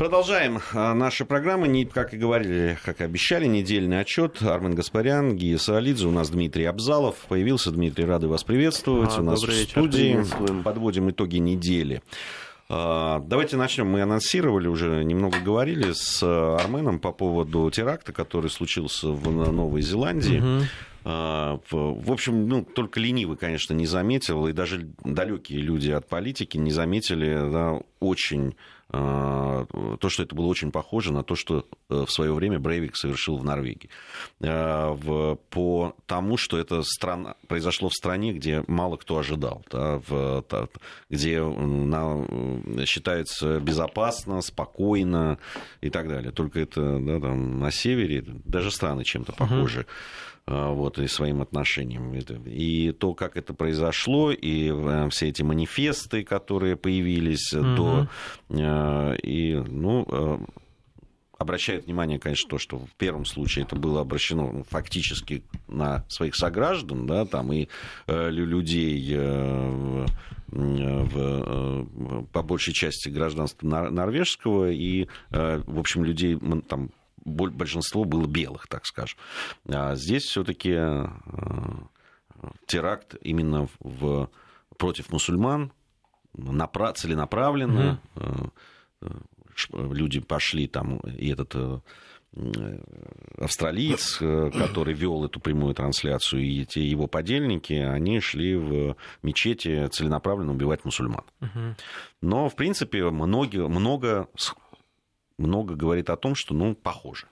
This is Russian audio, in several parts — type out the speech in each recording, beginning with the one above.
Продолжаем а, наши программы. Как и говорили, как и обещали, недельный отчет. Армен Гаспарян, Гия Саалидзе, у нас Дмитрий Абзалов. Появился Дмитрий, рады вас приветствовать. А, у нас в студии. Подводим итоги недели. А, давайте начнем. Мы анонсировали, уже немного говорили с Арменом по поводу теракта, который случился в Новой Зеландии. Угу. В общем, ну, только ленивый, конечно, не заметил, и даже далекие люди от политики не заметили да, очень а, то, что это было очень похоже на то, что э, в свое время Брейвик совершил в Норвегии. А, по тому, что это страна, произошло в стране, где мало кто ожидал, да, в, где на, считается безопасно, спокойно и так далее. Только это да, там, на севере даже страны чем-то похожи. Uh-huh вот, и своим отношением. И то, как это произошло, и э, все эти манифесты, которые появились угу. до... Э, и, ну, э, обращает внимание, конечно, то, что в первом случае это было обращено ну, фактически на своих сограждан, да, там и э, людей э, в, по большей части гражданства норвежского и, э, в общем, людей там большинство было белых, так скажем. А здесь все-таки э, теракт именно в, против мусульман, напра- целенаправленно. Mm-hmm. Люди пошли там, и этот австралиец, который вел эту прямую трансляцию, и эти его подельники, они шли в мечети целенаправленно убивать мусульман. Угу. Но, в принципе, много, много много говорит о том, что, ну, похоже.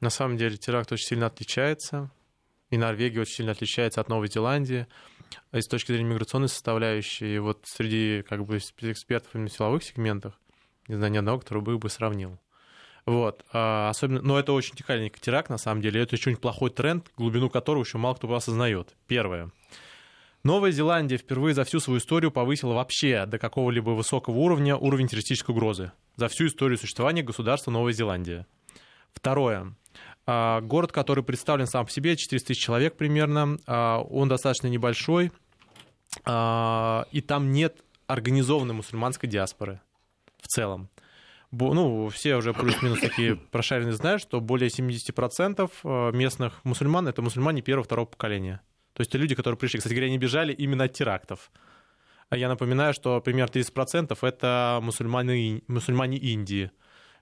На самом деле теракт очень сильно отличается, и Норвегия очень сильно отличается от Новой Зеландии. И с точки зрения миграционной составляющей, вот среди как бы экспертов именно в силовых сегментах, не знаю ни одного, который бы бы сравнил. Вот. А особенно, но это очень уникальный теракт, на самом деле. Это очень плохой тренд, глубину которого еще мало кто осознает. Первое. Новая Зеландия впервые за всю свою историю повысила вообще до какого-либо высокого уровня уровень террористической угрозы. За всю историю существования государства Новая Зеландия. Второе. А, город, который представлен сам по себе, 400 тысяч человек примерно, а, он достаточно небольшой, а, и там нет организованной мусульманской диаспоры в целом. Ну, все уже плюс-минус такие прошаренные знают, что более 70% местных мусульман — это мусульмане первого-второго поколения. То есть люди, которые пришли, кстати говоря, не бежали именно от терактов. А я напоминаю, что примерно 30% это мусульмане, мусульмане Индии,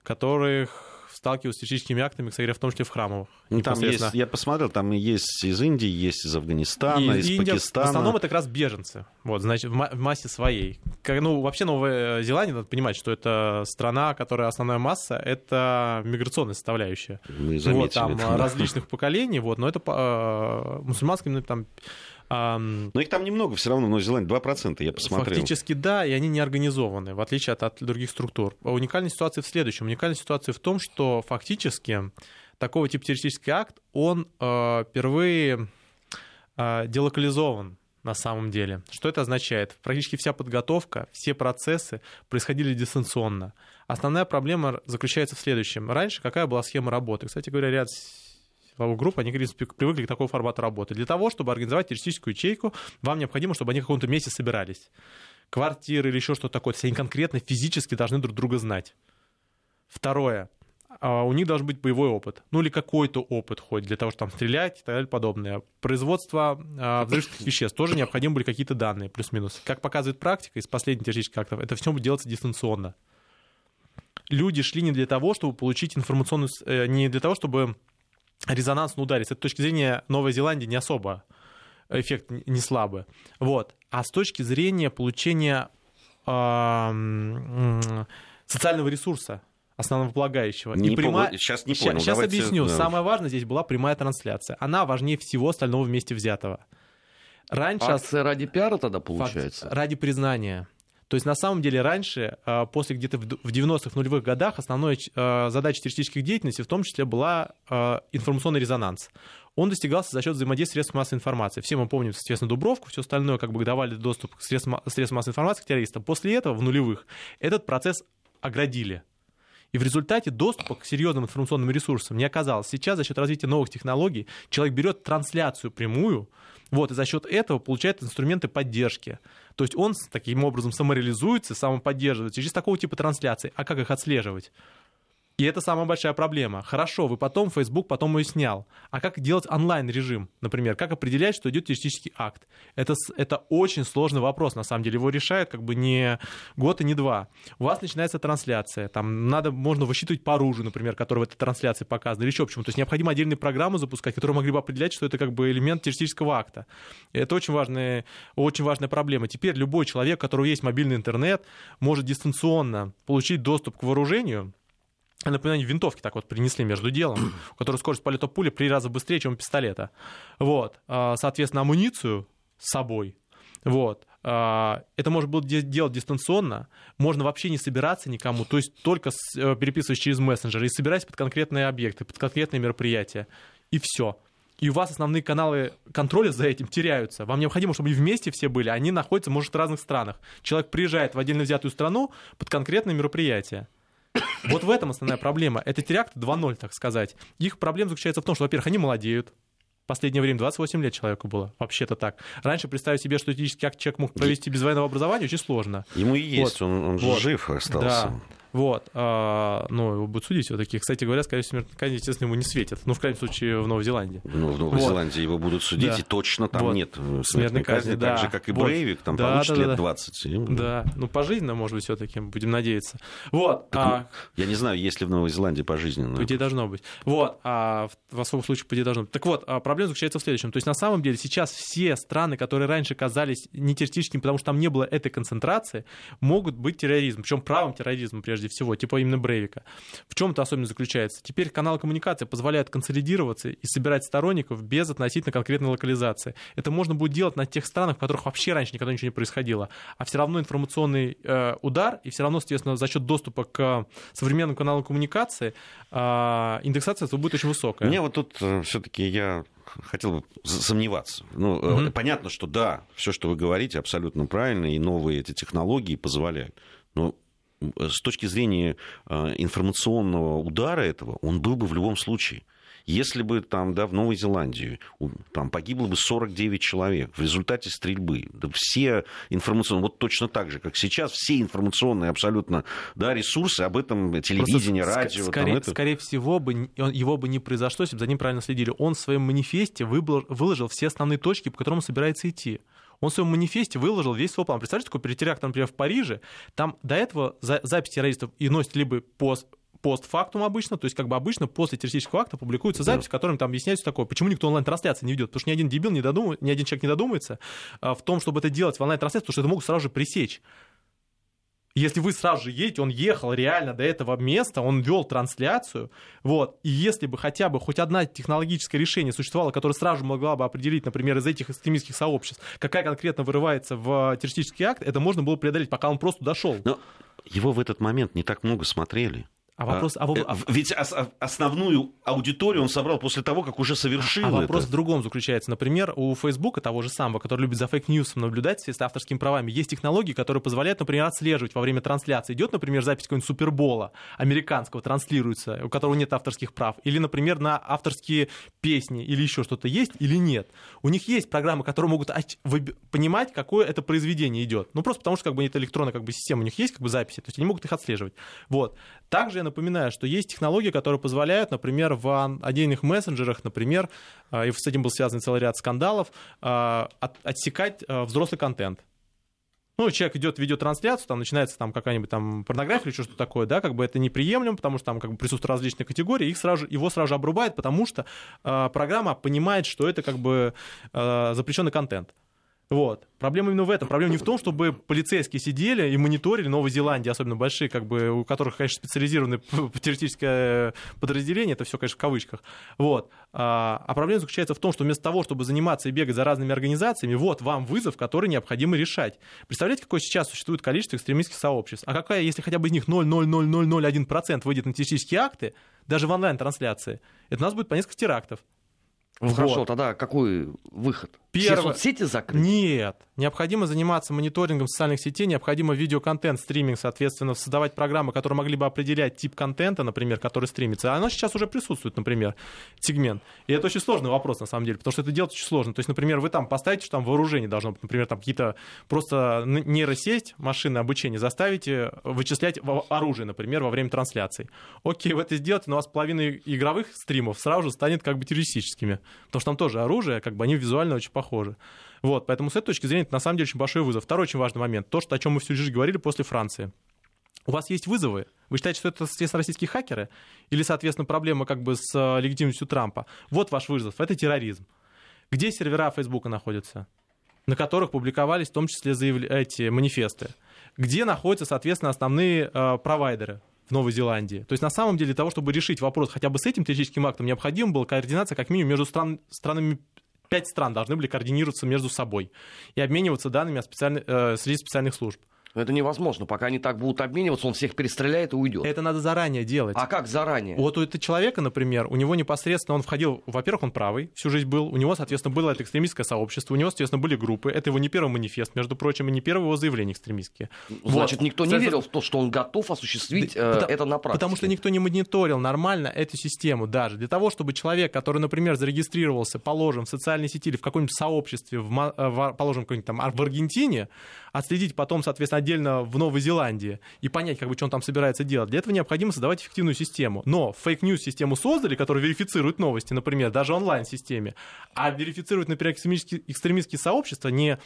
которых сталкиваются с террористическими актами, кстати говоря, в том числе в храмах. Ну, там есть, я посмотрел, там есть из Индии, есть из Афганистана, и, из Индия, Пакистана. В основном это как раз беженцы, вот, значит, в массе своей. Как, ну, вообще Новая Зеландия, надо понимать, что это страна, которая основная масса, это миграционная составляющая. Мы заметили, вот, там да. различных поколений, вот, но это э, мусульманским, там, но их там немного все равно в Новой Зеландии, 2%, я посмотрел. Фактически да, и они не организованы, в отличие от, от других структур. Уникальная ситуация в следующем. Уникальная ситуация в том, что фактически такого типа террористический акт, он э, впервые э, делокализован на самом деле. Что это означает? Практически вся подготовка, все процессы происходили дистанционно. Основная проблема заключается в следующем. Раньше какая была схема работы? Кстати говоря, ряд силовых групп, они, в принципе, привыкли к такому формату работы. Для того, чтобы организовать террористическую ячейку, вам необходимо, чтобы они в каком-то месте собирались. Квартиры или еще что-то такое. То есть они конкретно физически должны друг друга знать. Второе. А, у них должен быть боевой опыт. Ну или какой-то опыт хоть для того, чтобы там стрелять и так далее подобное. Производство э, взрывчатых веществ тоже необходимы были какие-то данные, плюс-минус. Как показывает практика из последних террористических актов, это все будет делаться дистанционно. Люди шли не для того, чтобы получить информационную... Э, не для того, чтобы резонансно ударить. С этой точки зрения Новая Зеландия не особо эффект не слабый. Вот. А с точки зрения получения социального ресурса, основополагающего. Не и прямая... Сейчас не понял. Сейчас Давайте... объясню. Да. Самое важное здесь была прямая трансляция. Она важнее всего остального вместе взятого. Раньше... Акция ради пиара тогда получается? Факт, ради признания. То есть на самом деле раньше, а, после где-то в 90-х, нулевых годах, основной а, задачей террористических деятельности в том числе была а, информационный резонанс. Он достигался за счет взаимодействия средств массовой информации. Все мы помним, соответственно, Дубровку, все остальное как бы давали доступ к средствам, средствам массовой информации к террористам. После этого, в нулевых, этот процесс оградили. И в результате доступа к серьезным информационным ресурсам не оказалось. Сейчас за счет развития новых технологий человек берет трансляцию прямую, вот, и за счет этого получает инструменты поддержки. То есть он таким образом самореализуется, самоподдерживается через такого типа трансляции. А как их отслеживать? И это самая большая проблема. Хорошо, вы потом, Facebook потом ее снял. А как делать онлайн-режим, например? Как определять, что идет террористический акт? Это, это очень сложный вопрос, на самом деле. Его решают как бы не год и не два. У вас начинается трансляция. Там надо, можно высчитывать по оружию, например, которое в этой трансляции показано, или еще почему. То есть необходимо отдельную программу запускать, которые могли бы определять, что это как бы элемент террористического акта. И это очень важная, очень важная проблема. Теперь любой человек, у которого есть мобильный интернет, может дистанционно получить доступ к вооружению, напоминание, винтовки так вот принесли между делом, у которой скорость полета пули три раза быстрее, чем у пистолета. Вот. А, соответственно, амуницию с собой. Вот. А, это можно было делать дистанционно, можно вообще не собираться никому, то есть только э, переписываясь через мессенджеры и собираясь под конкретные объекты, под конкретные мероприятия. И все. И у вас основные каналы контроля за этим теряются. Вам необходимо, чтобы они вместе все были, они находятся, может, в разных странах. Человек приезжает в отдельно взятую страну под конкретное мероприятие. Вот в этом основная проблема. Это теракты 2.0, так сказать. Их проблема заключается в том, что, во-первых, они молодеют, последнее время 28 лет человеку было, вообще-то так. Раньше представить себе, что этический акт человек мог провести без военного образования, очень сложно. Ему и есть, вот. он, он вот. жив остался. Да. Вот. А, ну, его будут судить все-таки. Кстати говоря, скорее всего, смертная казнь, естественно, ему не светит. Ну, в крайнем случае, в Новой Зеландии. Ну, в Новой вот. Зеландии его будут судить, да. и точно там вот. нет смертной, смертной казни, казни да. так же, как и вот. Брейвик, там да, получит да, лет да. 20. Да, ну, пожизненно, может быть, все-таки, будем надеяться. Вот. Так, а... Я не знаю, есть ли в Новой Зеландии пожизненно. По идее, должно быть. Вот. А в особом случае, по идее, должно быть. Так вот, а проблема заключается в следующем. То есть, на самом деле, сейчас все страны, которые раньше казались не террористическими, потому что там не было этой концентрации, могут быть терроризмом. Причем правым терроризмом, прежде всего, типа именно Брейвика. В чем это особенно заключается? Теперь каналы коммуникации позволяют консолидироваться и собирать сторонников без относительно конкретной локализации. Это можно будет делать на тех странах, в которых вообще раньше никогда ничего не происходило. А все равно информационный э, удар, и все равно, соответственно, за счет доступа к современным каналам коммуникации э, индексация будет очень высокая. Мне вот тут э, все-таки я хотел бы сомневаться. Ну, угу. понятно, что да, все, что вы говорите, абсолютно правильно, и новые эти технологии позволяют. Но с точки зрения а, информационного удара этого, он был бы в любом случае. Если бы там, да, в Новой Зеландии там погибло бы 49 человек в результате стрельбы, да, все информационные, вот точно так же, как сейчас, все информационные абсолютно да, ресурсы об этом, телевидение, Просто радио. Скорее, там, это... скорее всего, бы, его бы не произошло, если бы за ним правильно следили. Он в своем манифесте выложил все основные точки, по которым собирается идти. Он в своем манифесте выложил весь свой план. Представляете, такой перетеракт, например, в Париже, там до этого за, запись террористов и носит либо пост постфактум обычно, то есть как бы обычно после террористического акта публикуется запись, в которой там объясняется такое, почему никто онлайн-трансляции не ведет, потому что ни один дебил не додумывает, ни один человек не додумается а, в том, чтобы это делать в онлайн-трансляции, потому что это могут сразу же пресечь. Если вы сразу же едете, он ехал реально до этого места, он вел трансляцию, вот, и если бы хотя бы хоть одна технологическое решение существовало, которое сразу же могла бы определить, например, из этих экстремистских сообществ, какая конкретно вырывается в террористический акт, это можно было преодолеть, пока он просто дошел. Но его в этот момент не так много смотрели. А вопрос, а, а, а, ведь основную аудиторию он собрал после того, как уже совершил а, а вопрос это. в другом заключается. Например, у Фейсбука, того же самого, который любит за фейк-ньюсом наблюдать с авторскими правами, есть технологии, которые позволяют, например, отслеживать во время трансляции. Идет, например, запись какого-нибудь супербола американского транслируется, у которого нет авторских прав. Или, например, на авторские песни или еще что-то есть или нет. У них есть программы, которые могут понимать, какое это произведение идет. Ну, просто потому что как бы это электронная как бы, система, у них есть как бы записи, то есть они могут их отслеживать. Вот. Также напоминаю, что есть технологии, которые позволяют, например, в отдельных мессенджерах, например, а, и с этим был связан целый ряд скандалов, а, отсекать а, взрослый контент. Ну, человек идет видеотрансляцию, там начинается там какая-нибудь там порнография или что-то такое, да, как бы это неприемлемо, потому что там как бы присутствуют различные категории, их сразу, его сразу же обрубают, потому что э, программа понимает, что это как бы э, запрещенный контент. Вот. Проблема именно в этом. Проблема не в том, чтобы полицейские сидели и мониторили Новой Зеландии, особенно большие, как бы, у которых, конечно, специализированное террористическое подразделение, это все, конечно, в кавычках. Вот. А, а проблема заключается в том, что вместо того, чтобы заниматься и бегать за разными организациями, вот вам вызов, который необходимо решать. Представляете, какое сейчас существует количество экстремистских сообществ? А какая, если хотя бы из них 0,00001% выйдет на террористические акты, даже в онлайн-трансляции, это у нас будет по несколько терактов. Ну, вот. Хорошо, тогда какой выход? Первое... Все соцсети закрыть? Нет. Необходимо заниматься мониторингом социальных сетей, необходимо видеоконтент, стриминг, соответственно, создавать программы, которые могли бы определять тип контента, например, который стримится. А оно сейчас уже присутствует, например, сегмент. И это очень сложный вопрос, на самом деле, потому что это делать очень сложно. То есть, например, вы там поставите, что там вооружение должно быть, например, там какие-то просто нейросеть, машины обучения, заставите вычислять оружие, например, во время трансляции. Окей, вы это сделаете, но у вас половина игровых стримов сразу же станет как бы террористическими, потому что там тоже оружие, как бы они визуально очень похожи. Вот, поэтому с этой точки зрения это на самом деле очень большой вызов. Второй очень важный момент, то, что, о чем мы всю жизнь говорили после Франции. У вас есть вызовы. Вы считаете, что это, соответственно, российские хакеры? Или, соответственно, проблема как бы с э, легитимностью Трампа? Вот ваш вызов. Это терроризм. Где сервера Фейсбука находятся? На которых публиковались в том числе эти манифесты. Где находятся, соответственно, основные э, провайдеры? в Новой Зеландии. То есть на самом деле для того, чтобы решить вопрос хотя бы с этим террористическим актом, необходима была координация как минимум между стран, странами пять стран должны были координироваться между собой и обмениваться данными о специальных, э, среди специальных служб. Но это невозможно. Пока они так будут обмениваться, он всех перестреляет и уйдет. Это надо заранее делать. А как заранее? Вот у этого человека, например, у него непосредственно он входил, во-первых, он правый, всю жизнь был, у него, соответственно, было это экстремистское сообщество, у него, соответственно, были группы. Это его не первый манифест, между прочим, и не первое его заявление экстремистские. Значит, вот. никто не верил в то, что он готов осуществить да, э, потому, это на практике. Потому что никто не мониторил нормально эту систему даже. Для того, чтобы человек, который, например, зарегистрировался, положим, в социальной сети или в каком-нибудь сообществе, в, э, в, положим, в, там, в Аргентине, отследить потом, соответственно, отдельно в Новой Зеландии и понять, как бы, что он там собирается делать. Для этого необходимо создавать эффективную систему. Но фейк-ньюс систему создали, которая верифицирует новости, например, даже онлайн-системе, а верифицирует, например, экстремистские, экстремистские сообщества не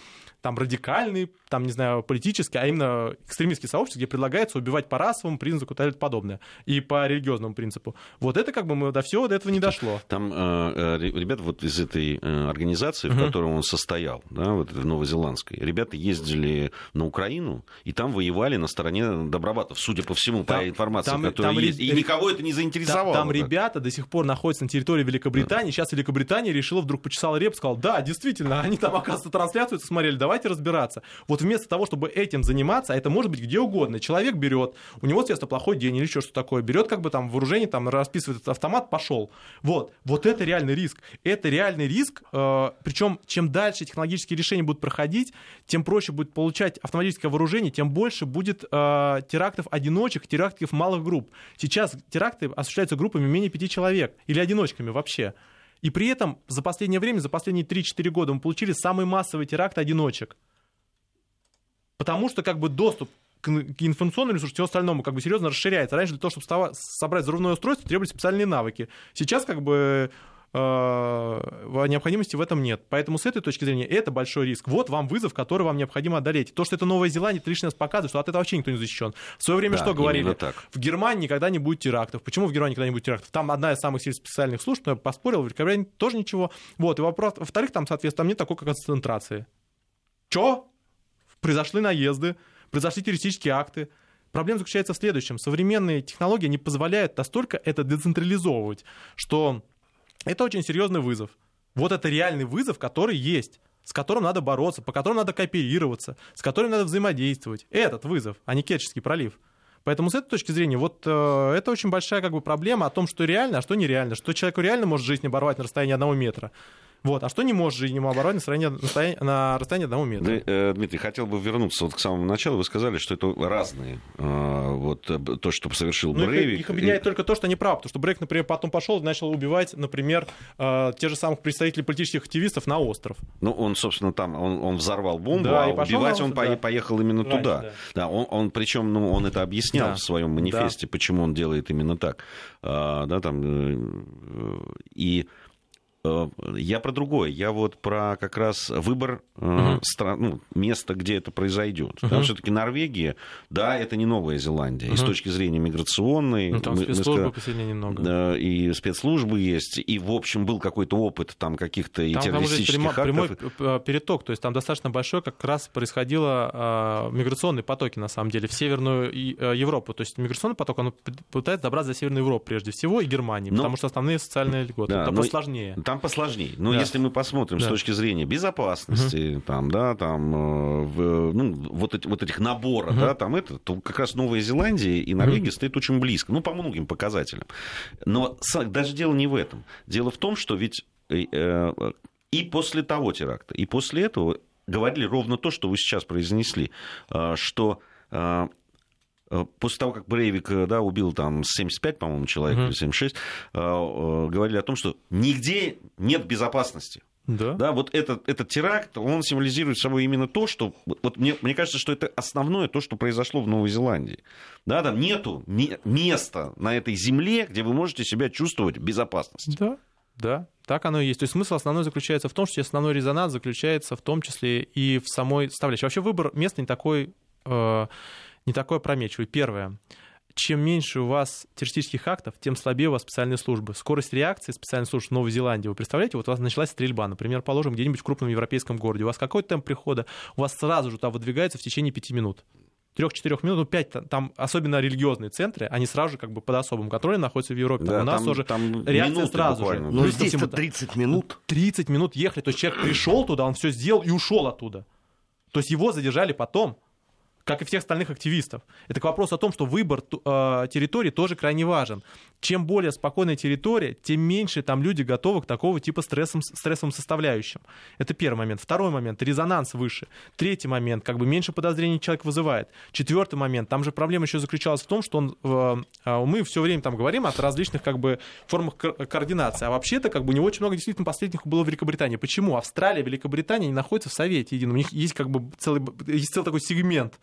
там радикальные, там, не знаю, политические, а именно экстремистские сообщества, где предлагается убивать по расовому признаку и так подобное, и по религиозному принципу. Вот это как бы мы до всего до этого не дошло. Там э, э ребята вот из этой э, организации, в которой он состоял, да, вот в новозеландской, ребята ездили на Украину, и там воевали на стороне добробатов, судя по всему, там, по информации, там, которая там, есть. И никого это не заинтересовало. Там, там ребята до сих пор находятся на территории Великобритании. Сейчас Великобритания решила, вдруг почесала реп, сказала, да, действительно, они там, оказывается, трансляцию смотрели, давай давайте разбираться. Вот вместо того, чтобы этим заниматься, а это может быть где угодно, человек берет, у него, соответственно, плохой день или еще что такое, берет как бы там вооружение, там расписывает этот автомат, пошел. Вот, вот это реальный риск. Это реальный риск, э, причем чем дальше технологические решения будут проходить, тем проще будет получать автоматическое вооружение, тем больше будет э, терактов одиночек, терактов малых групп. Сейчас теракты осуществляются группами менее пяти человек или одиночками вообще. И при этом за последнее время, за последние 3-4 года мы получили самый массовый теракт одиночек. Потому что как бы доступ к информационному ресурсу, всего остальному как бы серьезно расширяется. Раньше для того, чтобы собрать взрывное устройство, требовались специальные навыки. Сейчас как бы необходимости в этом нет. Поэтому с этой точки зрения это большой риск. Вот вам вызов, который вам необходимо одолеть. То, что это Новая Зеландия, это лишний раз показывает, что от этого вообще никто не защищен. В свое время да, что говорили? Так. В Германии никогда не будет терактов. Почему в Германии никогда не будет терактов? Там одна из самых сильных специальных служб, но я поспорил, в Великобритании тоже ничего. Вот, и вопрос, во-вторых, там, соответственно, там нет такой концентрации. Чё? Произошли наезды, произошли террористические акты, Проблема заключается в следующем. Современные технологии не позволяют настолько это децентрализовывать, что это очень серьезный вызов. Вот это реальный вызов, который есть с которым надо бороться, по которому надо кооперироваться, с которым надо взаимодействовать. Этот вызов, а не Керченский пролив. Поэтому с этой точки зрения, вот э, это очень большая как бы, проблема о том, что реально, а что нереально, что человеку реально может жизнь оборвать на расстоянии одного метра, вот. А что не может ему оборвать на расстоянии, на расстоянии одного метра? Э, Дмитрий, хотел бы вернуться вот к самому началу. Вы сказали, что это разные. Э, вот э, то, что совершил ну, Брейвик. Их, их объединяет и... только то, что они правы. Потому что Брейк, например, потом пошел и начал убивать, например, те же самых представителей политических активистов на остров. Ну, он, собственно, там, он, он взорвал бомбу, да, а убивать он да. поехал именно Раньше, туда. Да, да он, он причем, ну, он это объяснял да. в своем манифесте, да. почему он делает именно так. А, да, там, и я про другое. Я вот про как раз выбор угу. стран, ну, места, где это произойдет. Потому что все-таки Норвегия, да, это не Новая Зеландия. Угу. И с точки зрения миграционной. Ну, там мы, спецслужбы мы сказали, немного. Да, и спецслужбы есть. И, в общем, был какой-то опыт там каких-то и террористических там актов. прямой э, переток. То есть там достаточно большой как раз происходило э, миграционные потоки, на самом деле, в Северную э, Европу. То есть миграционный поток, он пытается добраться до Северной Европы прежде всего и Германии, но, потому что основные социальные льготы. Да, там сложнее там посложнее. Но да. если мы посмотрим да. с точки зрения безопасности, угу. там, да, там, э, в, ну, вот, вот этих наборов, угу. да, там это, то как раз Новая Зеландия и Норвегия угу. стоят очень близко, ну, по многим показателям. Но даже дело не в этом. Дело в том, что ведь э, и после того теракта, и после этого говорили ровно то, что вы сейчас произнесли, что после того, как Брейвик да, убил там 75, по-моему, человек, mm-hmm. или 76, говорили о том, что нигде нет безопасности. Да. да, вот этот, этот теракт, он символизирует собой именно то, что... Вот мне, мне кажется, что это основное то, что произошло в Новой Зеландии. Да, там нету места на этой земле, где вы можете себя чувствовать в безопасности. Да, да, так оно и есть. То есть смысл основной заключается в том, что основной резонанс заключается в том числе и в самой составляющей. Вообще выбор места не такой, э, не такой опрометчивый. Первое чем меньше у вас террористических актов, тем слабее у вас специальные службы. Скорость реакции специальных служб в Новой Зеландии, вы представляете, вот у вас началась стрельба, например, положим, где-нибудь в крупном европейском городе, у вас какой-то темп прихода, у вас сразу же туда выдвигается в течение пяти минут. Трех-четырех минут, ну, пять, там, особенно религиозные центры, они сразу же как бы под особым контролем находятся в Европе. Там да, у нас там, тоже там реакция сразу буквально. же. Но здесь 30 минут. 30 минут ехали, то есть человек пришел туда, он все сделал и ушел оттуда. То есть его задержали потом как и всех остальных активистов. Это к вопросу о том, что выбор э, территории тоже крайне важен. Чем более спокойная территория, тем меньше там люди готовы к такого типа стрессом, стрессовым составляющим. Это первый момент. Второй момент, резонанс выше. Третий момент, как бы меньше подозрений человек вызывает. Четвертый момент, там же проблема еще заключалась в том, что он, э, мы все время там говорим о различных как бы формах координации, а вообще-то как бы него очень много действительно последних было в Великобритании. Почему? Австралия, Великобритания не находятся в Совете едином. У них есть как бы целый, есть целый такой сегмент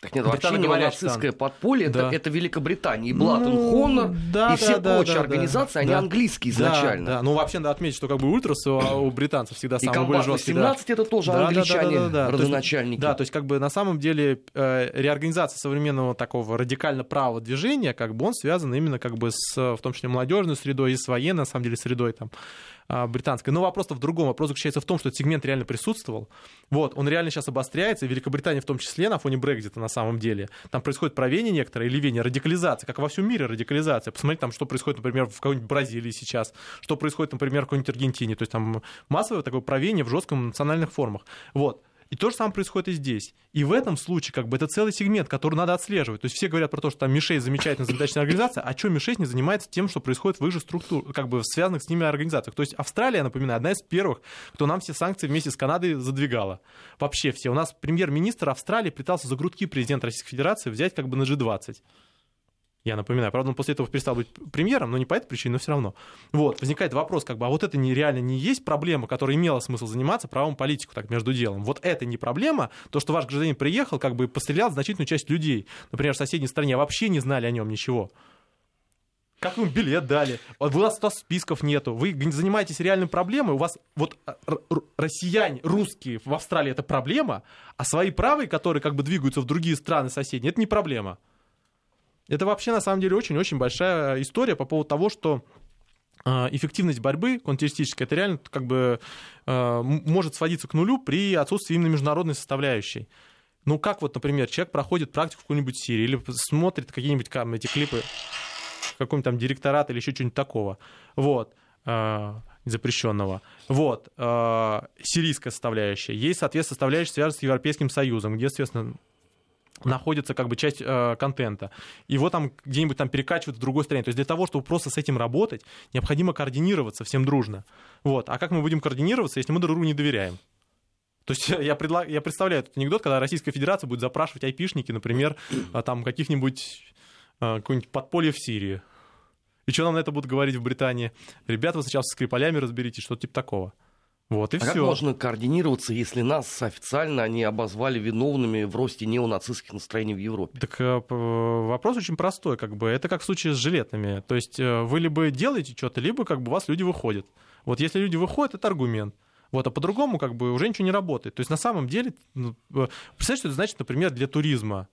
так нет, вообще не нацистское подполье, да. это, это Великобритания. И Блаттон ну, Хонор, да, и все да, прочие да, организации, да, они да. английские изначально. Да, да. Ну, вообще надо отметить, что как бы ультрас у, у британцев всегда самые более жесткие. 18 да. это тоже да, англичане, да, да, да, да, родоначальники. Да, то есть как бы на самом деле э, реорганизация современного такого радикально правого движения, как бы он связан именно как бы с, в том числе, молодежной средой и с военной, на самом деле, средой там а, британской. Но вопрос-то в другом. Вопрос заключается в том, что этот сегмент реально присутствовал. Вот, он реально сейчас обостряется, и Великобритания в том числе на фоне Брекзита на самом деле. Там происходит правение некоторое или вение, радикализация, как во всем мире радикализация. Посмотрите, там, что происходит, например, в какой-нибудь Бразилии сейчас, что происходит, например, в какой-нибудь Аргентине. То есть там массовое такое правение в жестком национальных формах. Вот. И то же самое происходит и здесь. И в этом случае как бы это целый сегмент, который надо отслеживать. То есть все говорят про то, что там Мишей замечательная задачная организация, а что Мишей не занимается тем, что происходит в их же структурах, как бы в связанных с ними организациях. То есть Австралия, напоминаю, одна из первых, кто нам все санкции вместе с Канадой задвигала. Вообще все. У нас премьер-министр Австралии пытался за грудки президента Российской Федерации взять как бы на G20. Я напоминаю, правда, он после этого перестал быть премьером, но не по этой причине, но все равно. Вот, возникает вопрос, как бы, а вот это не, реально не есть проблема, которая имела смысл заниматься правом политику, так, между делом. Вот это не проблема, то, что ваш гражданин приехал, как бы пострелял значительную часть людей, например, в соседней стране, вообще не знали о нем ничего. Как вы билет дали? У вас у списков нету. Вы занимаетесь реальной проблемой. У вас вот а, россияне, русские в Австралии это проблема, а свои правые, которые как бы двигаются в другие страны соседние, это не проблема. Это вообще, на самом деле, очень-очень большая история по поводу того, что а, эффективность борьбы контртеррористической, это реально как бы а, может сводиться к нулю при отсутствии именно международной составляющей. Ну, как вот, например, человек проходит практику в какой-нибудь Сирии или смотрит какие-нибудь там, эти клипы какой-нибудь там директорат или еще что-нибудь такого, вот, э, запрещенного. Вот, э, сирийская составляющая. Есть, соответственно, составляющая, связанная с Европейским Союзом, где, соответственно, находится как бы часть э, контента. Его там где-нибудь там перекачивают в другой стране. То есть для того, чтобы просто с этим работать, необходимо координироваться всем дружно. Вот. А как мы будем координироваться, если мы друг другу не доверяем? То есть я, предла... я представляю этот анекдот, когда Российская Федерация будет запрашивать айпишники, например, а, там каких-нибудь э, какое-нибудь подполье в Сирии. И что нам на это будут говорить в Британии? Ребята, вы сначала со Скрипалями разберитесь, что-то типа такого. Вот и а все. как можно координироваться, если нас официально они обозвали виновными в росте неонацистских настроений в Европе? Так э, вопрос очень простой, как бы это как в случае с жилетами. То есть э, вы либо делаете что-то, либо как бы у вас люди выходят. Вот если люди выходят, это аргумент. Вот, а по-другому как бы уже ничего не работает. То есть на самом деле, ну, э, представьте, что это значит, например, для туризма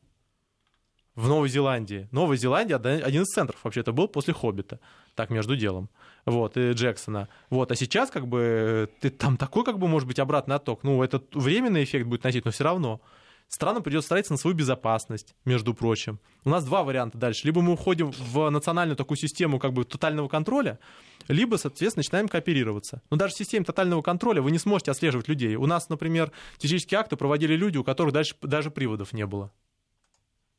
в Новой Зеландии. Новая Зеландия один из центров вообще это был после «Хоббита», так между делом вот, и Джексона. Вот, а сейчас как бы ты, там такой как бы может быть обратный отток. Ну, этот временный эффект будет носить, но все равно. Странам придется стараться на свою безопасность, между прочим. У нас два варианта дальше. Либо мы уходим в национальную такую систему как бы тотального контроля, либо, соответственно, начинаем кооперироваться. Но даже в системе тотального контроля вы не сможете отслеживать людей. У нас, например, террористические акты проводили люди, у которых дальше даже приводов не было.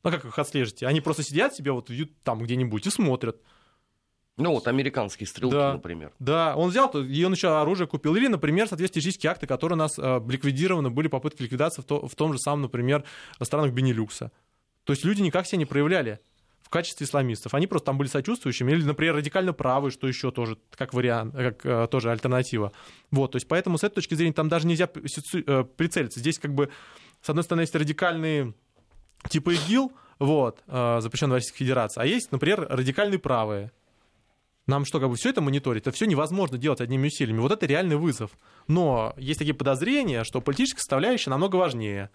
Ну как их отслежите? Они просто сидят себе вот там где-нибудь и смотрят. Ну вот американские стрелки, да, например. Да, он взял, и он еще оружие купил. Или, например, соответствующие акты, которые у нас э, ликвидированы, были попытки ликвидации в, то, в том же самом, например, странах Бенилюкса. То есть люди никак себя не проявляли в качестве исламистов. Они просто там были сочувствующими, или, например, радикально правые, что еще тоже как вариант, как э, тоже альтернатива. Вот, то есть поэтому с этой точки зрения там даже нельзя э, прицелиться. Здесь как бы, с одной стороны, есть радикальные типа ИГИЛ, вот, э, запрещенный в Российской Федерации, а есть, например, радикальные правые. Нам что, как бы все это мониторить? Это все невозможно делать одними усилиями. Вот это реальный вызов. Но есть такие подозрения, что политическая составляющая намного важнее.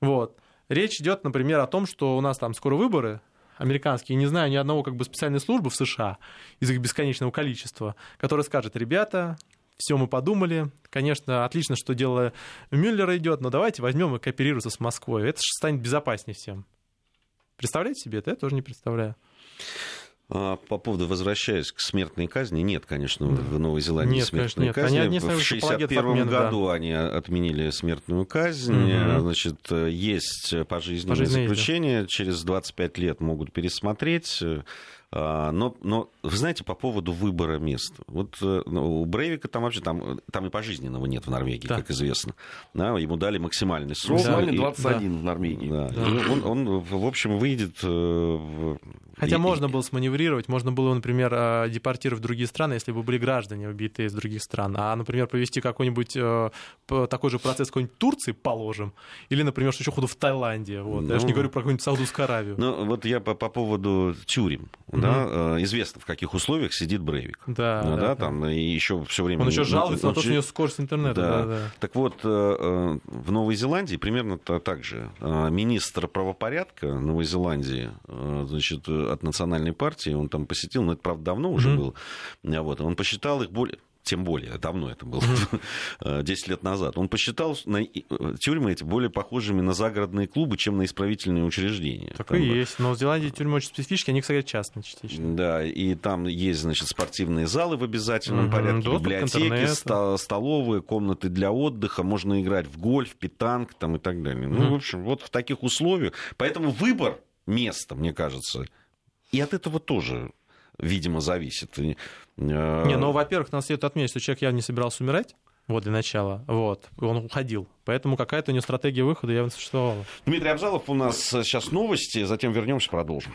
Вот. Речь идет, например, о том, что у нас там скоро выборы, американские, не знаю ни одного как бы специальной службы в США из их бесконечного количества, которая скажет, ребята, все мы подумали. Конечно, отлично, что дело Мюллера идет, но давайте возьмем и кооперироваться с Москвой. Это же станет безопаснее всем. Представляете себе это? Я тоже не представляю. А, по поводу, возвращаясь к смертной казни, нет, конечно, в Новой Зеландии нет, смертной конечно, казни. Нет. в 1961 году да. они отменили смертную казнь. Угу. Значит, есть пожизненное, пожизненное заключение. Да. Через 25 лет могут пересмотреть. А, но, но, вы знаете, по поводу выбора мест. Вот э, ну, у Брейвика там вообще, там, там и пожизненного нет в Норвегии, да. как известно. Да, ему дали максимальный срок. Максимальный 21 да. в Норвегии. Да. Да. Он, он, в общем, выйдет... Э, Хотя и, можно было сманеврировать, можно было, например, э, депортировать в другие страны, если бы были граждане убитые из других стран. А, например, повести какой-нибудь такой же процесс в какой-нибудь Турции, положим, или, например, что еще ходу в Таиланде. Вот. Ну, я же не говорю про какую-нибудь Саудовскую Аравию. Ну, вот я по, по поводу тюрем да, э, известно, в каких условиях сидит Брейвик. Да, ну, да, да, там, и еще все время... Он еще жалуется он, на то, что у него скорость интернета. Да. Да, да. Так вот, э, э, в Новой Зеландии примерно так же. Министр правопорядка Новой Зеландии, значит, от национальной партии, он там посетил, но это, правда, давно уже mm-hmm. было, вот, он посчитал их более тем более, давно это было, 10 лет назад, он посчитал на, тюрьмы эти более похожими на загородные клубы, чем на исправительные учреждения. Так там, и есть. Но в Зеландии тюрьмы очень специфические, они, кстати, частные частично. Да, и там есть, значит, спортивные залы в обязательном угу, порядке, библиотеки, ста- столовые, комнаты для отдыха, можно играть в гольф, питанг там, и так далее. Угу. Ну, в общем, вот в таких условиях. Поэтому выбор места, мне кажется, и от этого тоже видимо, зависит. Э, не, ну, во-первых, нас следует отметить, что человек явно не собирался умирать. Вот для начала. Вот. Он уходил. Поэтому какая-то у него стратегия выхода явно существовала. Дмитрий Абзалов, у нас сейчас новости, затем вернемся, продолжим.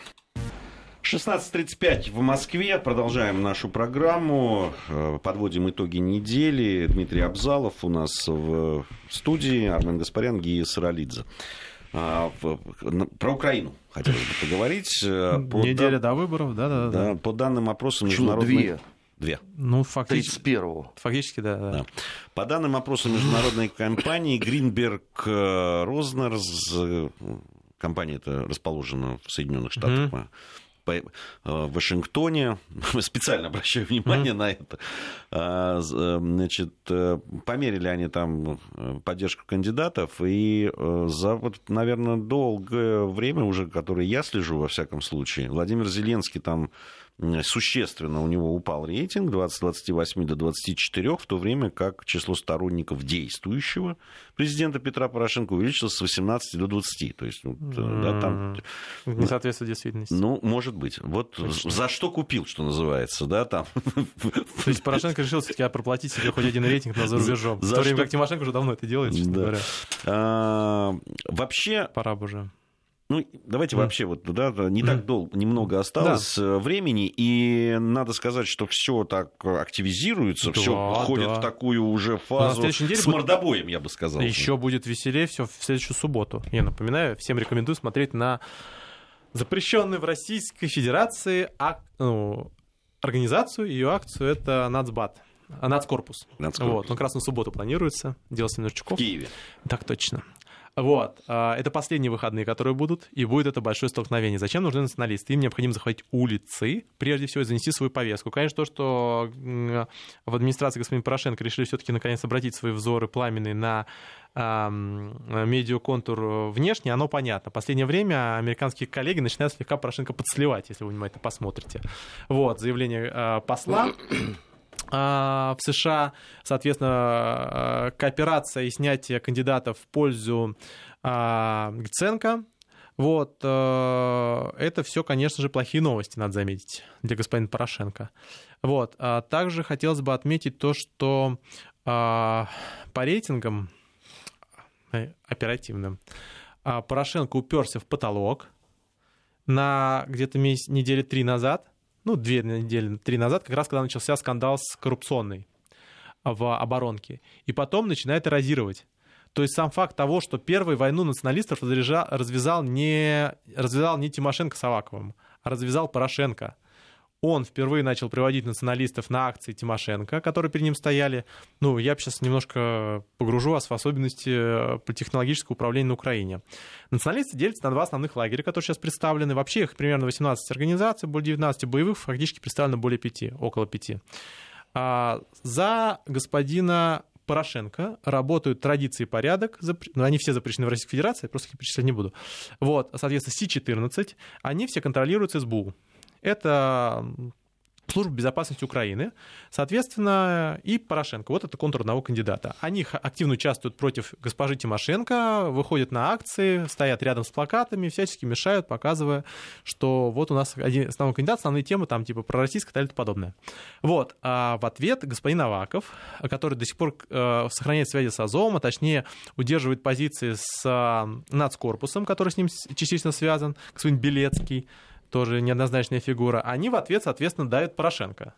16.35 в Москве. Продолжаем нашу программу. Э, подводим итоги недели. Дмитрий Абзалов у нас в студии. Армен Гаспарян, Гия Саралидзе. А, про Украину хотелось бы поговорить. Э, по Неделя дан... до выборов, да, да, да. По данным опроса международной... Две. Две. Ну, фактически. 31-го. Фактически, да, да. да. По данным опроса международной компании Greenberg Rosners, компания эта расположена в Соединенных Штатах, mm-hmm Э, в Вашингтоне, специально обращаю внимание mm-hmm. на это, а, э, значит, э, померили они там поддержку кандидатов, и за, вот, наверное, долгое время уже, которое я слежу, во всяком случае, Владимир Зеленский там существенно у него упал рейтинг 20-28 до 24, в то время как число сторонников действующего президента Петра Порошенко увеличилось с 18 до 20. То есть, вот, да, там... Не соответствует действительности. Ну, может быть. Вот Точно. за что купил, что называется, да, там. То есть Порошенко решил все-таки проплатить себе хоть один рейтинг на за рубежом. За в то время как Тимошенко уже давно это делает, честно говоря. А, вообще... Пора бы уже. Ну, давайте mm. вообще вот да, не mm. так долго, немного осталось да. Э, времени, и надо сказать, что все так активизируется, да, все входит да. в такую уже фазу с мордобоем, будет... я бы сказал. Еще будет веселее все в следующую субботу. Я напоминаю, всем рекомендую смотреть на запрещенную в Российской Федерации ак... ну, организацию, ее акцию это Нацбат. Нацкорпус. Нацкорпус. Вот, он как раз на субботу планируется, дело Семеновчуков. В Киеве. Так точно. Вот. А, это последние выходные, которые будут, и будет это большое столкновение. Зачем нужны националисты? Им необходимо захватить улицы, прежде всего, и занести свою повестку. Конечно, то, что в администрации господина Порошенко решили все-таки наконец обратить свои взоры пламенные на медиаконтур внешне, оно понятно. В последнее время американские коллеги начинают слегка Порошенко подсливать, если вы внимательно посмотрите. Вот, заявление а, посла в США, соответственно, а, кооперация и снятие кандидатов в пользу а, Гценко, Вот, э, это все, конечно же, плохие новости, надо заметить, для господина Порошенко. Вот, а также хотелось бы отметить то, что а, по рейтингам э, оперативным а, Порошенко уперся в потолок на где-то месяц, недели три назад, ну, две недели, три назад, как раз когда начался скандал с коррупционной в оборонке. И потом начинает эрозировать. То есть сам факт того, что первую войну националистов развязал не, развязал не Тимошенко с Аваковым, а развязал Порошенко. Он впервые начал приводить националистов на акции Тимошенко, которые перед ним стояли. Ну, я сейчас немножко погружу вас в особенности э, технологического управления на Украине. Националисты делятся на два основных лагеря, которые сейчас представлены. Вообще их примерно 18 организаций, более 19 боевых, фактически представлено более 5, около 5. А за господина Порошенко работают традиции и порядок, ну, они все запрещены в Российской Федерации, просто их перечислять не буду. Вот, соответственно, Си-14, они все контролируются СБУ. Это службы безопасности Украины, соответственно, и Порошенко. Вот это контур одного кандидата. Они активно участвуют против госпожи Тимошенко, выходят на акции, стоят рядом с плакатами, всячески мешают, показывая, что вот у нас один основной кандидат, основные темы там типа пророссийская и далее подобное. Вот. А в ответ господин Аваков, который до сих пор э, сохраняет связи с Азовом, а точнее удерживает позиции с э, нацкорпусом, который с ним частично связан, господин Белецкий, тоже неоднозначная фигура, они в ответ, соответственно, давят Порошенко.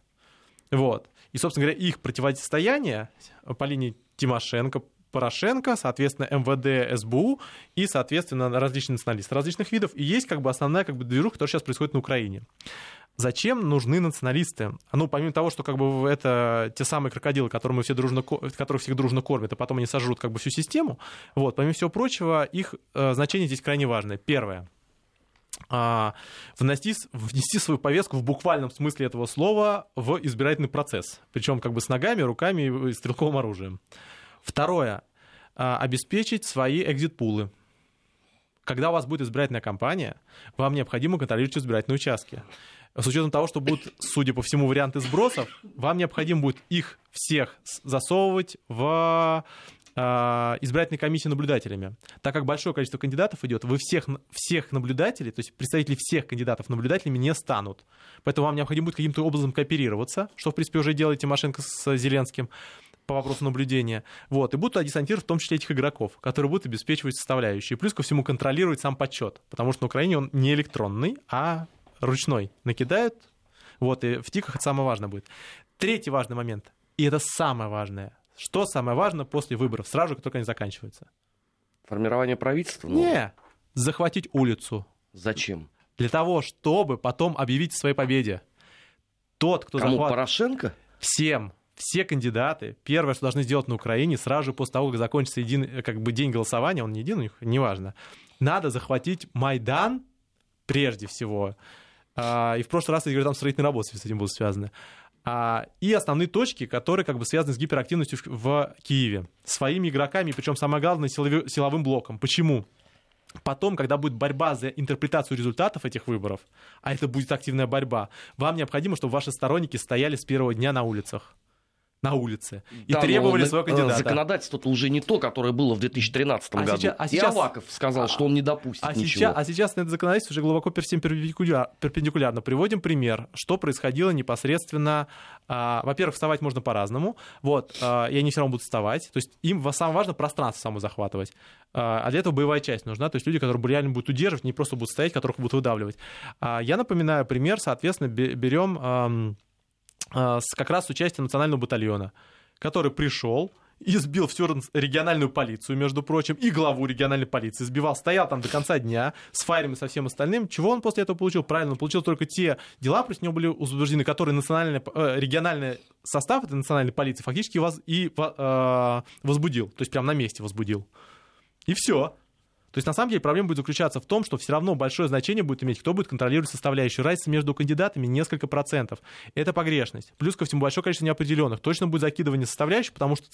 Вот. И, собственно говоря, их противостояние по линии Тимошенко, Порошенко, соответственно, МВД, СБУ и, соответственно, различные националисты различных видов. И есть как бы основная как бы, движуха, которая сейчас происходит на Украине. Зачем нужны националисты? Ну, помимо того, что как бы это те самые крокодилы, которые мы все дружно, которых всех дружно кормят, а потом они сожрут как бы всю систему, вот, помимо всего прочего, их э, значение здесь крайне важное. Первое а, внести, внести свою повестку в буквальном смысле этого слова в избирательный процесс. Причем как бы с ногами, руками и стрелковым оружием. Второе. А, обеспечить свои экзит-пулы. Когда у вас будет избирательная кампания, вам необходимо контролировать избирательные участки. С учетом того, что будут, судя по всему, варианты сбросов, вам необходимо будет их всех засовывать в избирательной комиссии наблюдателями. Так как большое количество кандидатов идет, вы всех, всех наблюдателей, то есть представители всех кандидатов наблюдателями не станут. Поэтому вам необходимо будет каким-то образом кооперироваться, что, в принципе, уже делает Тимошенко с Зеленским по вопросу наблюдения. Вот, и будут десантировать в том числе этих игроков, которые будут обеспечивать составляющие. Плюс ко всему контролировать сам подсчет, потому что на Украине он не электронный, а ручной. Накидают, вот, и в тиках это самое важное будет. Третий важный момент, и это самое важное, что самое важное после выборов, сразу как только они заканчиваются? Формирование правительства? Ну... Не, захватить улицу. Зачем? Для того, чтобы потом объявить о своей победе. Тот, кто Кому, захват... Порошенко? Всем. Все кандидаты, первое, что должны сделать на Украине, сразу же после того, как закончится един, как бы день голосования, он не един у них, неважно, надо захватить Майдан прежде всего. А, и в прошлый раз я говорю, там строительные работы с этим будут связаны. А, и основные точки, которые как бы связаны с гиперактивностью в Киеве, своими игроками, причем самое главное силовым блоком. Почему? Потом, когда будет борьба за интерпретацию результатов этих выборов, а это будет активная борьба, вам необходимо, чтобы ваши сторонники стояли с первого дня на улицах на улице и да, требовали своего кандидата. Законодательство-то уже не то, которое было в 2013 а году. Сейчас, а сейчас, и Аваков сказал, а, что он не допустит а ничего. Сейчас, а сейчас на это законодательство уже глубоко перпендикуляр, перпендикулярно. Приводим пример, что происходило непосредственно. А, во-первых, вставать можно по-разному, вот, а, и они все равно будут вставать. То есть им самое важное пространство само захватывать. А, а для этого боевая часть нужна, то есть люди, которые реально будут удерживать, не просто будут стоять, которых будут выдавливать. А, я напоминаю пример, соответственно, берем с, как раз участием национального батальона, который пришел, избил всю региональную полицию, между прочим, и главу региональной полиции, сбивал, стоял там до конца дня с файрами, со всем остальным. Чего он после этого получил? Правильно, он получил только те дела, против него были утверждены, которые национальный, э, региональный состав этой национальной полиции фактически воз, и э, возбудил, то есть прямо на месте возбудил. И все. То есть, на самом деле, проблема будет заключаться в том, что все равно большое значение будет иметь, кто будет контролировать составляющую. Разница между кандидатами несколько процентов. Это погрешность. Плюс ко всему большое количество неопределенных. Точно будет закидывание составляющих, потому что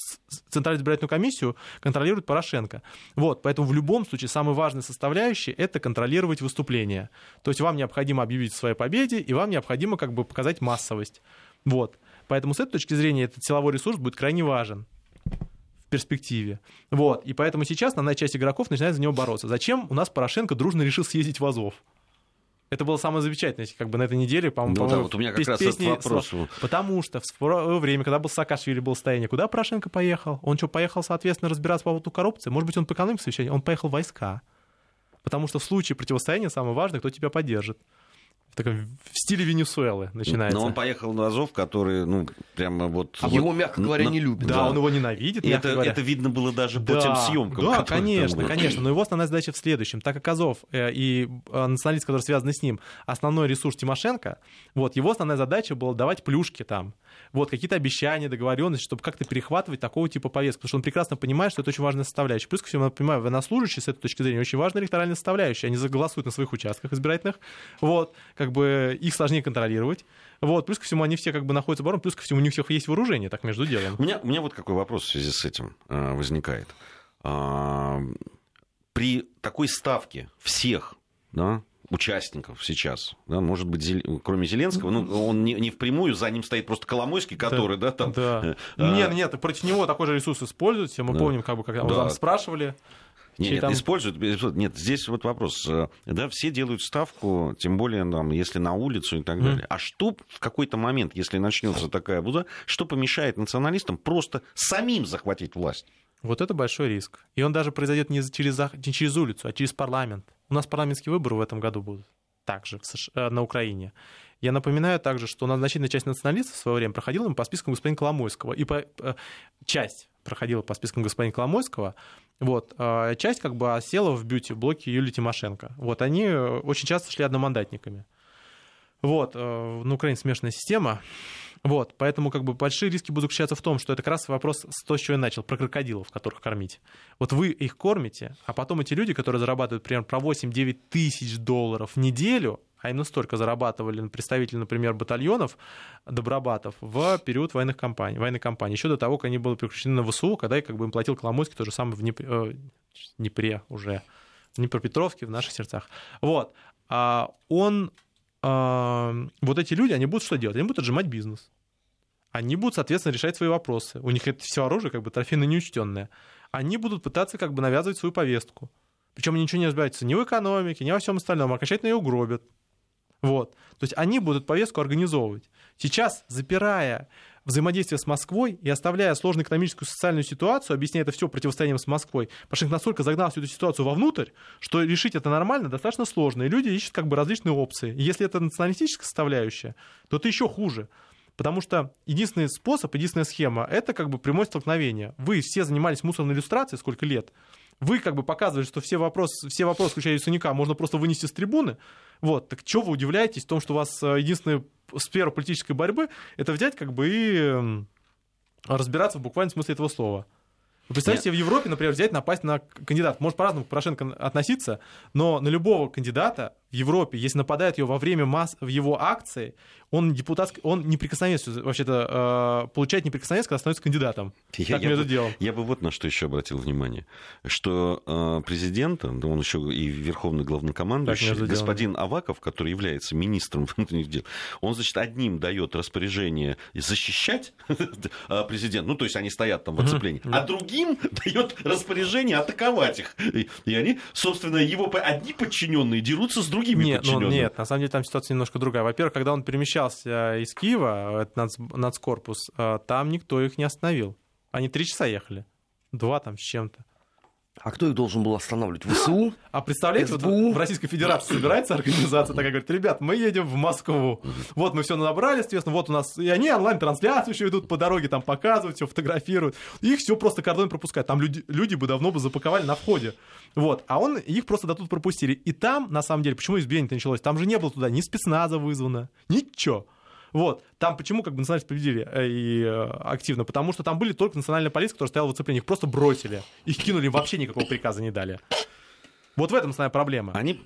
Центральную избирательную комиссию контролирует Порошенко. Вот, поэтому в любом случае самый важный составляющий — это контролировать выступление. То есть вам необходимо объявить о своей победе, и вам необходимо как бы показать массовость. Вот. Поэтому с этой точки зрения этот силовой ресурс будет крайне важен перспективе. Вот. И поэтому сейчас основная часть игроков начинает за него бороться. Зачем у нас Порошенко дружно решил съездить в Азов? Это было самое замечательное, как бы на этой неделе, по-моему, ну, да, вот у меня как раз песни... этот вопрос. Потому что в время, когда был Саакашвили, был состояние, куда Порошенко поехал? Он что, поехал, соответственно, разбираться по поводу коррупции? Может быть, он по экономике совещание? Он поехал в войска. Потому что в случае противостояния самое важное, кто тебя поддержит таком, в стиле Венесуэлы начинается. Но он поехал на Азов, который, ну, прямо вот... А вот, его, мягко говоря, не любит. Да, да, он его ненавидит, это, говоря. это видно было даже да, по тем съемкам. Да, конечно, конечно. Но его основная задача в следующем. Так как Азов э, и э, националист, который связан с ним, основной ресурс Тимошенко, вот, его основная задача была давать плюшки там, вот, какие-то обещания, договоренности, чтобы как-то перехватывать такого типа повестку, потому что он прекрасно понимает, что это очень важная составляющая. Плюс ко всему, я понимаю, военнослужащие с этой точки зрения очень важная электоральная составляющая. Они заголосуют на своих участках избирательных, вот, как бы их сложнее контролировать. Вот, плюс ко всему, они все как бы находятся в обороне, плюс ко всему, у них всех есть вооружение, так между делом. У меня, у меня вот какой вопрос в связи с этим э, возникает. А, при такой ставке всех, да, участников сейчас, да, может быть, Зел... кроме Зеленского, ну, он не, не впрямую, за ним стоит просто Коломойский, который, да, да там... Да. Э, а... Нет, нет, против него такой же ресурс используется, мы да. помним, как бы, когда да. спрашивали. Нет, нет там... используют, нет, здесь вот вопрос, э, да, все делают ставку, тем более, там, если на улицу и так mm. далее. А что в какой-то момент, если начнется такая буда, что помешает националистам просто самим захватить власть? Вот это большой риск. И он даже произойдет не через, не через улицу, а через парламент. У нас парламентские выборы в этом году будут также США, э, на Украине. Я напоминаю также, что значительная часть националистов в свое время проходила по спискам господина Коломойского. И по, э, часть проходила по спискам господина Коломойского, вот, а часть как бы осела в бьюти-блоке Юлии Тимошенко. Вот, они очень часто шли одномандатниками. Вот, э, на Украине смешанная система. Вот, поэтому как бы большие риски будут заключаться в том, что это как раз вопрос с того, с чего я начал, про крокодилов, которых кормить. Вот вы их кормите, а потом эти люди, которые зарабатывают примерно про 8-9 тысяч долларов в неделю, а именно столько зарабатывали представители, например, батальонов добробатов в период военных кампаний, военной кампании, еще до того, как они были переключены на ВСУ, когда как бы им платил Коломойский, то же самое в Днепре, э, Днепре уже, в Днепропетровске, в наших сердцах. Вот. А он вот эти люди, они будут что делать? Они будут отжимать бизнес. Они будут, соответственно, решать свои вопросы. У них это все оружие как бы трофейно неучтенное. Они будут пытаться как бы навязывать свою повестку. Причем ничего не разбираются ни в экономике, ни во всем остальном, а окончательно ее угробят. Вот. То есть они будут повестку организовывать. Сейчас, запирая взаимодействие с Москвой и оставляя сложную экономическую и социальную ситуацию, объясняя это все противостоянием с Москвой, Порошенко настолько загнал всю эту ситуацию вовнутрь, что решить это нормально достаточно сложно, и люди ищут как бы различные опции. И если это националистическая составляющая, то это еще хуже. Потому что единственный способ, единственная схема — это как бы прямое столкновение. Вы все занимались мусорной иллюстрацией сколько лет, вы как бы показывали, что все вопросы, все вопросы, включая Ясенюка, можно просто вынести с трибуны. Вот, так чего вы удивляетесь в том, что у вас э, единственная сфера политической борьбы — это взять как бы и разбираться в буквальном смысле этого слова. Вы представьте себе в Европе, например, взять, напасть на кандидата. Может по-разному к Порошенко относиться, но на любого кандидата в Европе, если нападают ее во время масс... в его акции, он депутатский, он неприкосновенность, вообще-то э, получает неприкосновенность, когда становится кандидатом. Я, так я, между бы, делом. я бы вот на что еще обратил внимание, что э, президент, да он еще и верховный главнокомандующий, господин Аваков, который является министром внутренних дел, он, значит, одним дает распоряжение защищать а, президента, ну, то есть они стоят там в оцеплении, а другим дает распоряжение атаковать их. И они, собственно, его одни подчиненные дерутся с другими нет, подчиненными. Ну, нет, на самом деле там ситуация немножко другая. Во-первых, когда он перемещал возвращался из Киева, нац, нацкорпус, э, там никто их не остановил. Они три часа ехали. Два там с чем-то. А кто их должен был останавливать? ВСУ? А представляете, СБУ? вот в Российской Федерации собирается организация такая, говорит, ребят, мы едем в Москву. Вот мы все набрали, естественно, вот у нас... И они онлайн-трансляцию еще идут по дороге, там показывают, все фотографируют. Их все просто кордон пропускают. Там люди, люди бы давно бы запаковали на входе. Вот. А он их просто до тут пропустили. И там, на самом деле, почему избиение-то началось? Там же не было туда ни спецназа вызвано, ничего. Вот. Там почему как бы националисты победили э, и э, активно? Потому что там были только национальная полиция, которая стояла в оцеплении. Их просто бросили. Их кинули, вообще никакого приказа не дали. Вот в этом основная проблема. Они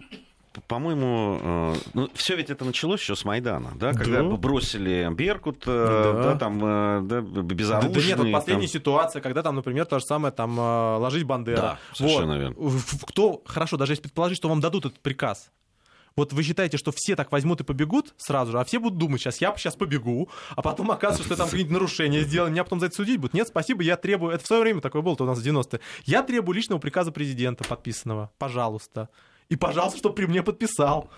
по-моему, э, ну, все ведь это началось еще с Майдана, да, когда да. бросили Беркут, да, да там, да, безоружные. Да, да нет, вот последняя там... ситуация, когда там, например, то же самое, там, ложить Бандера. Да, совершенно вот. верно. Кто, хорошо, даже если предположить, что вам дадут этот приказ, Вот вы считаете, что все так возьмут и побегут сразу же, а все будут думать, сейчас я сейчас побегу, а потом оказывается, что там какие-то нарушения сделали, меня потом за это судить будут. Нет, спасибо, я требую, это в свое время такое было-то у нас в 90-е. Я требую личного приказа президента подписанного, пожалуйста. И, пожалуйста, чтобы при мне подписал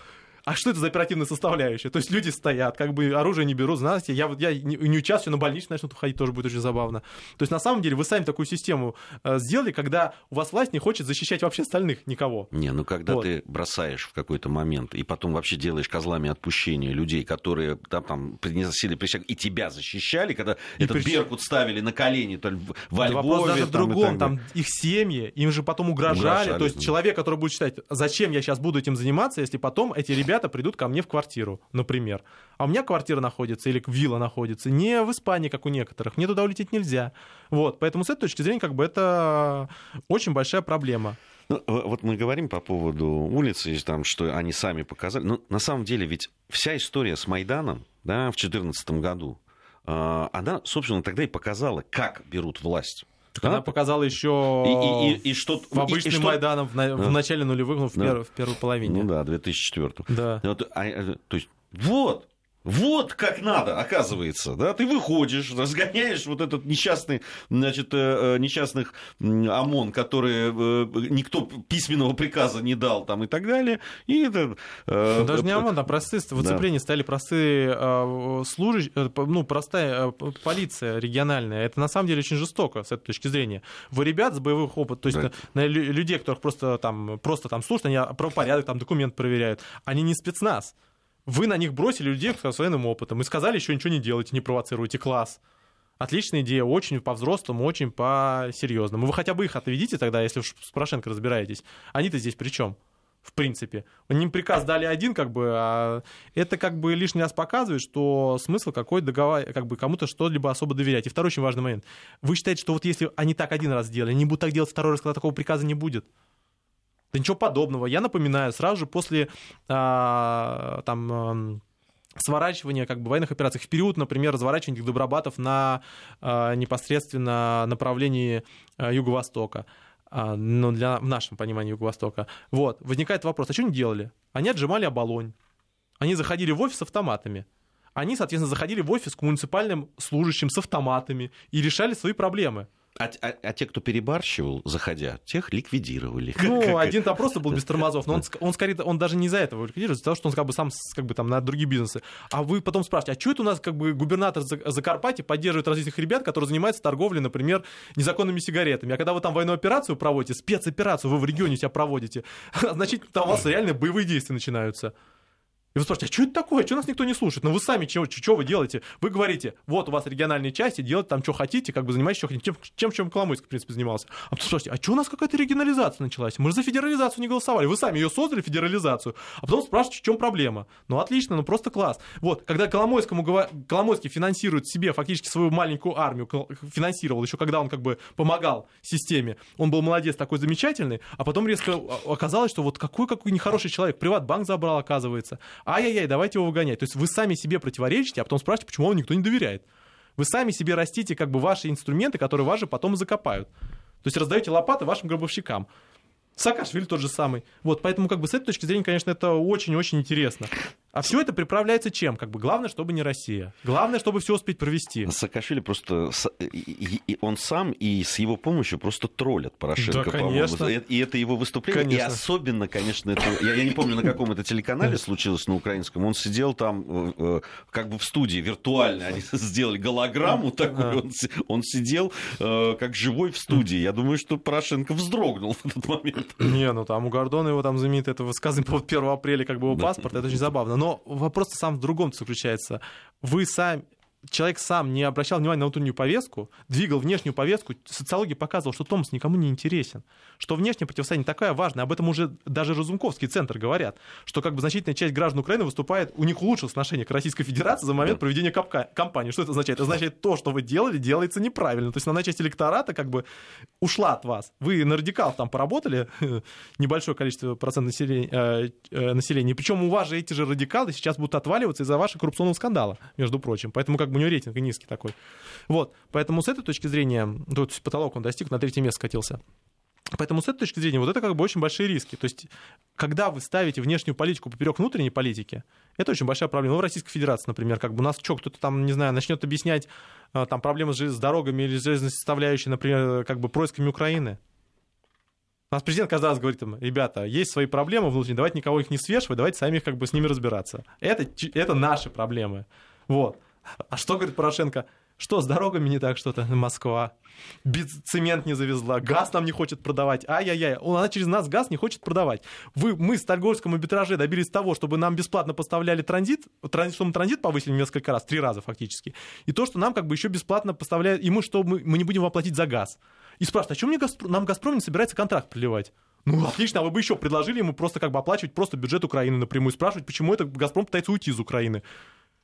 а что это за оперативная составляющая? То есть люди стоят, как бы оружие не берут, знаете, я, я не, не участвую, на больничный начнут уходить, тоже будет очень забавно. То есть на самом деле вы сами такую систему э, сделали, когда у вас власть не хочет защищать вообще остальных никого. Не, ну когда вот. ты бросаешь в какой-то момент и потом вообще делаешь козлами отпущения людей, которые там, там приносили присягу и тебя защищали, когда и этот прич... Беркут ставили на колени то, во да Львове. Вопрос даже в другом, там их семьи, им же потом угрожали. угрожали то есть да. человек, который будет считать, зачем я сейчас буду этим заниматься, если потом эти ребята ребята придут ко мне в квартиру, например. А у меня квартира находится или вилла находится не в Испании, как у некоторых. Мне туда улететь нельзя. Вот, поэтому с этой точки зрения как бы это очень большая проблема. Ну, вот мы говорим по поводу улицы, там, что они сами показали. Но на самом деле ведь вся история с Майданом да, в 2014 году, а, она, собственно, тогда и показала, как берут власть. Так она показала еще и, и, и, и что, в обычным и, и Майданом в, на, да. в начале нулевых, ну, в, да. пер, в первой половине. Ну да, 2004. Да. Вот, а, а, то есть, вот, вот как надо, оказывается, да, ты выходишь, разгоняешь вот этот несчастный, значит, э, э, несчастных ОМОН, которые э, никто письменного приказа не дал там и так далее, и это... Даже не ОМОН, а простые, в оцеплении да. стали простые служащие, ну, простая полиция региональная, это на самом деле очень жестоко с этой точки зрения. Вы ребят с боевых опыт, то есть да. на, на людей, которых просто там, просто там слушают, они правопорядок, там документ проверяют, они не спецназ, вы на них бросили людей с военным опытом и сказали, еще ничего не делайте, не провоцируйте класс. Отличная идея, очень по-взрослому, очень по-серьезному. Вы хотя бы их отведите тогда, если уж с Порошенко разбираетесь. Они-то здесь при чем? в принципе. Им приказ дали один, как бы, а это как бы лишний раз показывает, что смысл какой договор, как бы кому-то что-либо особо доверять. И второй очень важный момент. Вы считаете, что вот если они так один раз сделали, они будут так делать второй раз, когда такого приказа не будет? Да ничего подобного. Я напоминаю, сразу же после а, там а, сворачивания как бы, военных операций, в период, например, разворачивания добробатов на а, непосредственно направлении а, юго-востока, а, ну, для, в нашем понимании юго-востока, вот, возникает вопрос, а что они делали? Они отжимали оболонь, они заходили в офис с автоматами, они, соответственно, заходили в офис к муниципальным служащим с автоматами и решали свои проблемы. А, а, а те, кто перебарщивал, заходя, тех ликвидировали. Ну, один там просто был без тормозов, но он, он скорее, он даже не из-за этого ликвидировал, из-за того, что он как бы сам как бы там на другие бизнесы. А вы потом спрашиваете, а что это у нас как бы губернатор Закарпатья поддерживает различных ребят, которые занимаются торговлей, например, незаконными сигаретами. А когда вы там военную операцию проводите, спецоперацию вы в регионе себя проводите, значит, там у вас реально боевые действия начинаются. И вы спрашиваете, а что это такое? Что нас никто не слушает? Ну вы сами что, что вы делаете? Вы говорите, вот у вас региональные части, делать там что хотите, как бы занимайтесь что хотите, чем, чем Коломойский, в принципе, занимался. А потом спрашиваете, а что у нас какая-то регионализация началась? Мы же за федерализацию не голосовали. Вы сами ее создали, федерализацию. А потом спрашиваете, в чем проблема? Ну отлично, ну просто класс. Вот, когда Коломойскому, Коломойский финансирует себе фактически свою маленькую армию, финансировал еще, когда он как бы помогал системе, он был молодец такой замечательный, а потом резко оказалось, что вот какой какой нехороший человек, приват-банк забрал, оказывается ай-яй-яй, давайте его выгонять. То есть вы сами себе противоречите, а потом спрашиваете, почему вам никто не доверяет. Вы сами себе растите как бы ваши инструменты, которые вас же потом закопают. То есть раздаете лопаты вашим гробовщикам. Саакашвили тот же самый. Вот, поэтому как бы с этой точки зрения, конечно, это очень-очень интересно. А все это приправляется чем? Как бы главное, чтобы не Россия. Главное, чтобы все успеть провести. Саакашвили просто он сам и с его помощью просто троллят Порошенко, да, по-моему. И это его выступление. Конечно. И особенно, конечно, это, я, я не помню, на каком это телеканале случилось на украинском. Он сидел там э, э, как бы в студии виртуально. Они сделали голограмму такую. Он, он сидел э, как живой в студии. Я думаю, что Порошенко вздрогнул в этот момент. Не, ну там у Гордона его там знаменитое это высказывание по 1 апреля, как бы его паспорт. Это очень забавно. Но вопрос сам в другом заключается. Вы сами, человек сам не обращал внимания на внутреннюю повестку, двигал внешнюю повестку, социология показывала, что Томас никому не интересен, что внешнее противостояние такое важное, об этом уже даже Разумковский центр говорят, что как бы значительная часть граждан Украины выступает, у них улучшилось отношение к Российской Федерации за момент проведения кампании. Что это означает? Это означает то, что вы делали, делается неправильно. То есть основная часть электората как бы ушла от вас. Вы на радикалов там поработали, небольшое количество процентов населения, э, э, населения. Причем у вас же эти же радикалы сейчас будут отваливаться из-за вашего коррупционного скандала, между прочим. Поэтому как бы у него рейтинг низкий такой. Вот, поэтому с этой точки зрения, тут потолок он достиг, на третье место скатился. Поэтому с этой точки зрения вот это как бы очень большие риски. То есть, когда вы ставите внешнюю политику поперек внутренней политики, это очень большая проблема. Ну, в Российской Федерации, например, как бы у нас что, кто-то там, не знаю, начнет объяснять а, там проблемы с дорогами или железной составляющей, например, как бы происками Украины. У нас президент каждый раз говорит им, ребята, есть свои проблемы внутренние, давайте никого их не свешивать, давайте сами их как бы с ними разбираться. Это, это наши проблемы. Вот. А что говорит Порошенко? Что, с дорогами не так что-то, Москва? Цемент не завезла, газ нам не хочет продавать. Ай-яй-яй, она через нас газ не хочет продавать. Вы, мы в Стальгольском арбитраже добились того, чтобы нам бесплатно поставляли транзит, транзит что мы транзит повысили несколько раз, три раза фактически. И то, что нам как бы еще бесплатно поставляют, и мы, что мы, мы не будем вам платить за газ. И спрашивают, а чем мне Газпром, нам Газпром не собирается контракт проливать? Ну, отлично, а вы бы еще предложили ему просто как бы оплачивать просто бюджет Украины напрямую, спрашивать, почему это Газпром пытается уйти из Украины.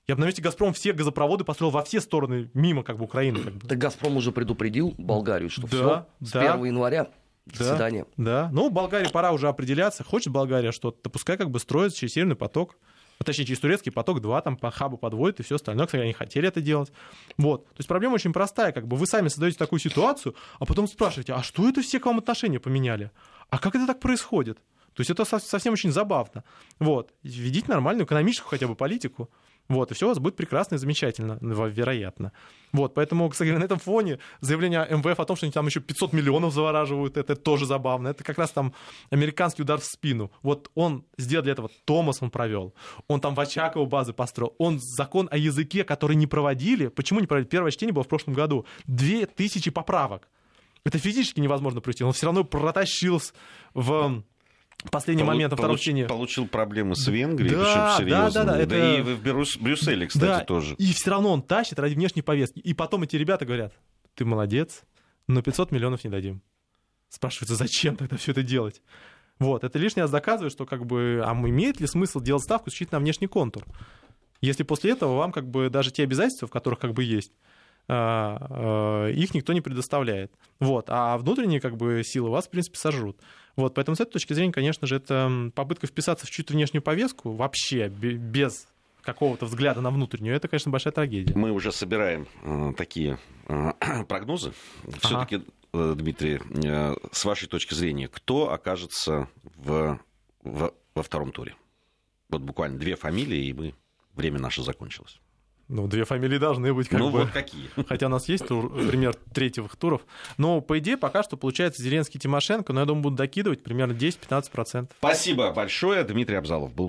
Я бы на месте «Газпром» все газопроводы построил во все стороны, мимо как бы Украины. Как бы. Так «Газпром» уже предупредил Болгарию, что да, все, с да. 1 января до да, свидания. Да, ну, Болгарии пора уже определяться. Хочет Болгария что-то, пускай как бы строит через Северный поток. А точнее, через турецкий поток 2, там по хабу подводит и все остальное. Кстати, они хотели это делать. Вот. То есть проблема очень простая. Как бы вы сами создаете такую ситуацию, а потом спрашиваете, а что это все к вам отношения поменяли? А как это так происходит? То есть это совсем очень забавно. Вот. Введите нормальную экономическую хотя бы политику. Вот, и все у вас будет прекрасно и замечательно, вероятно. Вот, поэтому, кстати, на этом фоне заявление МВФ о том, что они там еще 500 миллионов завораживают, это тоже забавно. Это как раз там американский удар в спину. Вот он сделал для этого, Томас он провел. Он там в Очаково базы построил. Он закон о языке, который не проводили. Почему не проводили? Первое чтение было в прошлом году. Две тысячи поправок. Это физически невозможно провести. Он все равно протащился в последний Полу- момент на втором чтении. Получил проблемы с Венгрией, да, причем серьезно. Да, да, да, это... да и в Брюс... Брюсселе, кстати, да, тоже. И все равно он тащит ради внешней повестки. И потом эти ребята говорят, ты молодец, но 500 миллионов не дадим. Спрашивается, зачем тогда все это делать? Вот, это лишний раз доказывает, что как бы, а имеет ли смысл делать ставку исключительно на внешний контур? Если после этого вам как бы даже те обязательства, в которых как бы есть, их никто не предоставляет. Вот. А внутренние как бы, силы вас, в принципе, сожрут. Вот. Поэтому с этой точки зрения, конечно же, это попытка вписаться в чью-то внешнюю повестку вообще без какого-то взгляда на внутреннюю, это, конечно, большая трагедия. Мы уже собираем э, такие э, прогнозы. Ага. Все-таки, э, Дмитрий, э, с вашей точки зрения, кто окажется в, в, во втором туре? Вот буквально две фамилии, и мы время наше закончилось. Ну, две фамилии должны быть. Как ну, бы. вот какие. Хотя у нас есть тур, пример третьих туров. Но, по идее, пока что получается Зеленский Тимошенко, но я думаю, будут докидывать примерно 10-15%. Спасибо большое. Дмитрий Абзалов был